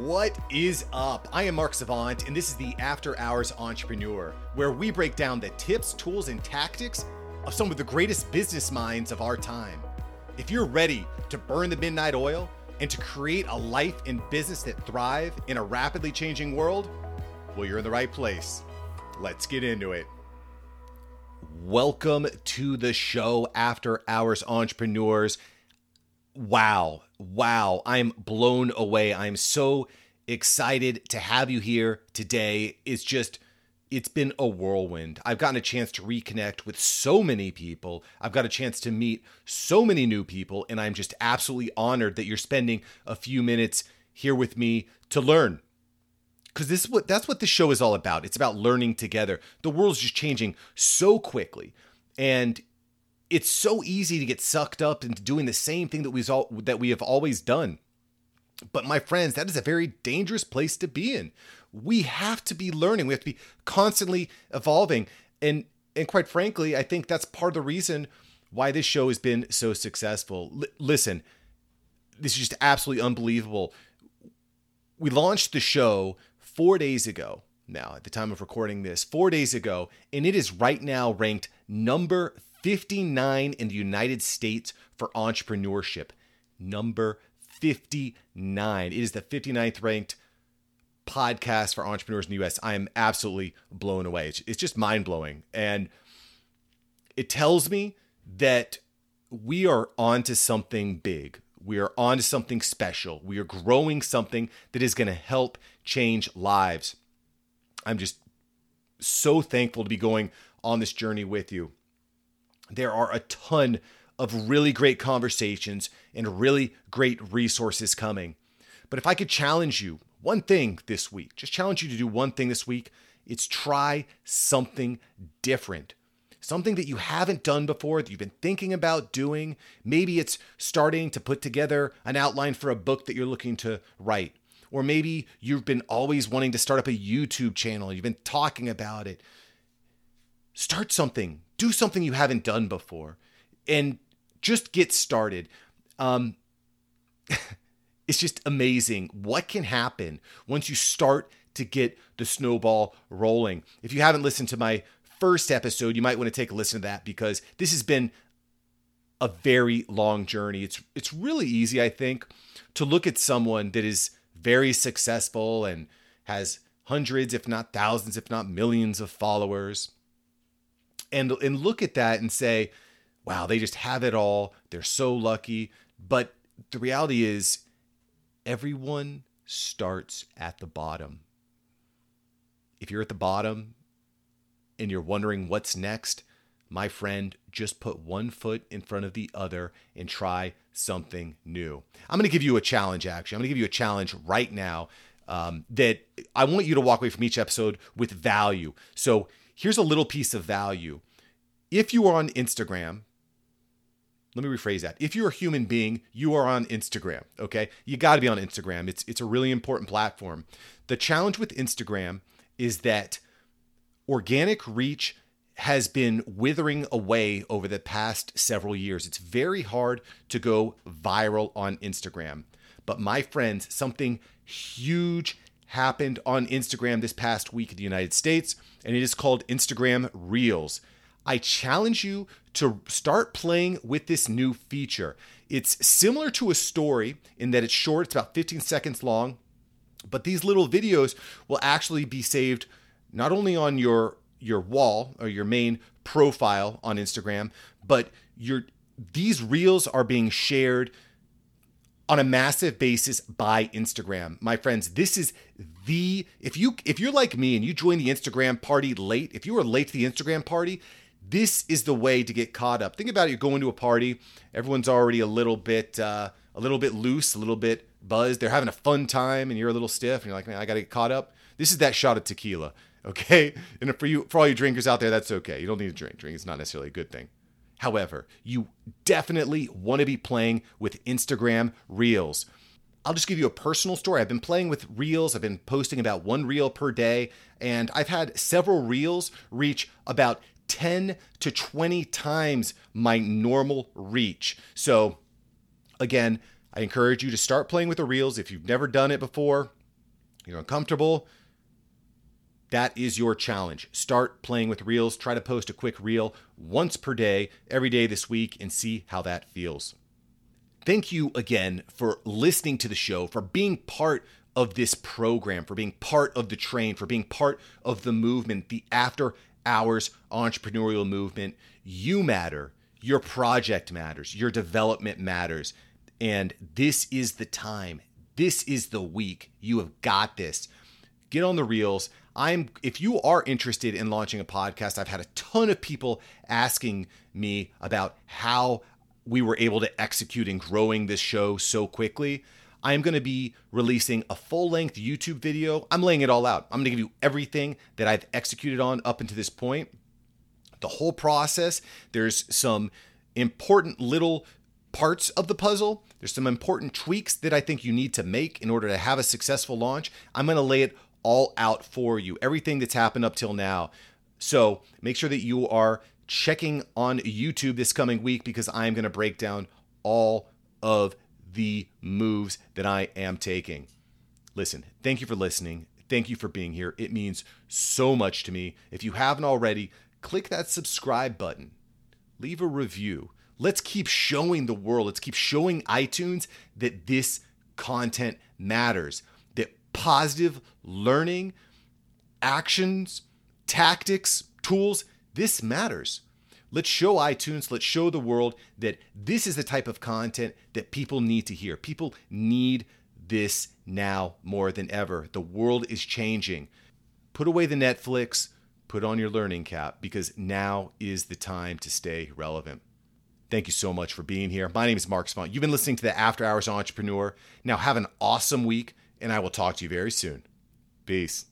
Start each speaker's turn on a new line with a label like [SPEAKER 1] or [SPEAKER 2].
[SPEAKER 1] What is up? I am Mark Savant, and this is the After Hours Entrepreneur, where we break down the tips, tools, and tactics of some of the greatest business minds of our time. If you're ready to burn the midnight oil and to create a life and business that thrive in a rapidly changing world, well, you're in the right place. Let's get into it. Welcome to the show, After Hours Entrepreneurs. Wow, wow, I'm blown away. I'm so excited to have you here today. It's just, it's been a whirlwind. I've gotten a chance to reconnect with so many people. I've got a chance to meet so many new people, and I'm just absolutely honored that you're spending a few minutes here with me to learn. Because this is what that's what the show is all about. It's about learning together. The world's just changing so quickly. And it's so easy to get sucked up into doing the same thing that we all that we have always done. But my friends, that is a very dangerous place to be in. We have to be learning. We have to be constantly evolving. And and quite frankly, I think that's part of the reason why this show has been so successful. L- listen, this is just absolutely unbelievable. We launched the show 4 days ago. Now, at the time of recording this, 4 days ago, and it is right now ranked number 59 in the United States for entrepreneurship. Number 59. It is the 59th ranked podcast for entrepreneurs in the US. I am absolutely blown away. It's just mind blowing. And it tells me that we are onto something big. We are onto something special. We are growing something that is going to help change lives. I'm just so thankful to be going on this journey with you there are a ton of really great conversations and really great resources coming. But if I could challenge you one thing this week, just challenge you to do one thing this week, it's try something different. Something that you haven't done before that you've been thinking about doing. Maybe it's starting to put together an outline for a book that you're looking to write. Or maybe you've been always wanting to start up a YouTube channel. You've been talking about it. Start something do something you haven't done before and just get started. Um, it's just amazing what can happen once you start to get the snowball rolling. If you haven't listened to my first episode, you might want to take a listen to that because this has been a very long journey. It's it's really easy, I think, to look at someone that is very successful and has hundreds, if not thousands, if not millions of followers and and look at that and say, wow, they just have it all. They're so lucky. But the reality is everyone starts at the bottom. If you're at the bottom and you're wondering what's next, my friend, just put one foot in front of the other and try something new. I'm going to give you a challenge, actually. I'm going to give you a challenge right now um, that I want you to walk away from each episode with value. So here's a little piece of value. If you are on Instagram, let me rephrase that. If you're a human being, you are on Instagram, okay? You got to be on Instagram. It's it's a really important platform. The challenge with Instagram is that organic reach has been withering away over the past several years. It's very hard to go viral on Instagram. But my friends, something huge happened on Instagram this past week in the United States, and it is called Instagram Reels. I challenge you to start playing with this new feature. It's similar to a story in that it's short, it's about 15 seconds long, but these little videos will actually be saved not only on your your wall or your main profile on Instagram, but your these reels are being shared on a massive basis by Instagram. My friends, this is the if you if you're like me and you join the Instagram party late, if you were late to the Instagram party, this is the way to get caught up. Think about it, you're going to a party, everyone's already a little bit uh, a little bit loose, a little bit buzzed. They're having a fun time and you're a little stiff and you're like, "Man, I got to get caught up." This is that shot of tequila, okay? And for you for all you drinkers out there, that's okay. You don't need to drink. Drink is not necessarily a good thing. However, you definitely want to be playing with Instagram Reels. I'll just give you a personal story. I've been playing with Reels. I've been posting about one reel per day, and I've had several Reels reach about 10 to 20 times my normal reach. So, again, I encourage you to start playing with the Reels. If you've never done it before, You're uncomfortable. That is your challenge. Start playing with reels. Try to post a quick reel once per day, every day this week, and see how that feels. Thank you again for listening to the show, for being part of this program, for being part of the train, for being part of the movement, the after hours entrepreneurial movement. You matter. Your project matters. Your development matters. And this is the time. This is the week. You have got this. Get on the reels. I'm if you are interested in launching a podcast, I've had a ton of people asking me about how we were able to execute and growing this show so quickly. I am going to be releasing a full length YouTube video. I'm laying it all out. I'm going to give you everything that I've executed on up until this point. The whole process. There's some important little parts of the puzzle. There's some important tweaks that I think you need to make in order to have a successful launch. I'm going to lay it all out for you, everything that's happened up till now. So make sure that you are checking on YouTube this coming week because I am going to break down all of the moves that I am taking. Listen, thank you for listening. Thank you for being here. It means so much to me. If you haven't already, click that subscribe button, leave a review. Let's keep showing the world, let's keep showing iTunes that this content matters positive learning, actions, tactics, tools. This matters. Let's show iTunes, let's show the world that this is the type of content that people need to hear. People need this now more than ever. The world is changing. Put away the Netflix, put on your learning cap because now is the time to stay relevant. Thank you so much for being here. My name is Mark Savant. You've been listening to the After Hours Entrepreneur. Now, have an awesome week and I will talk to you very soon. Peace.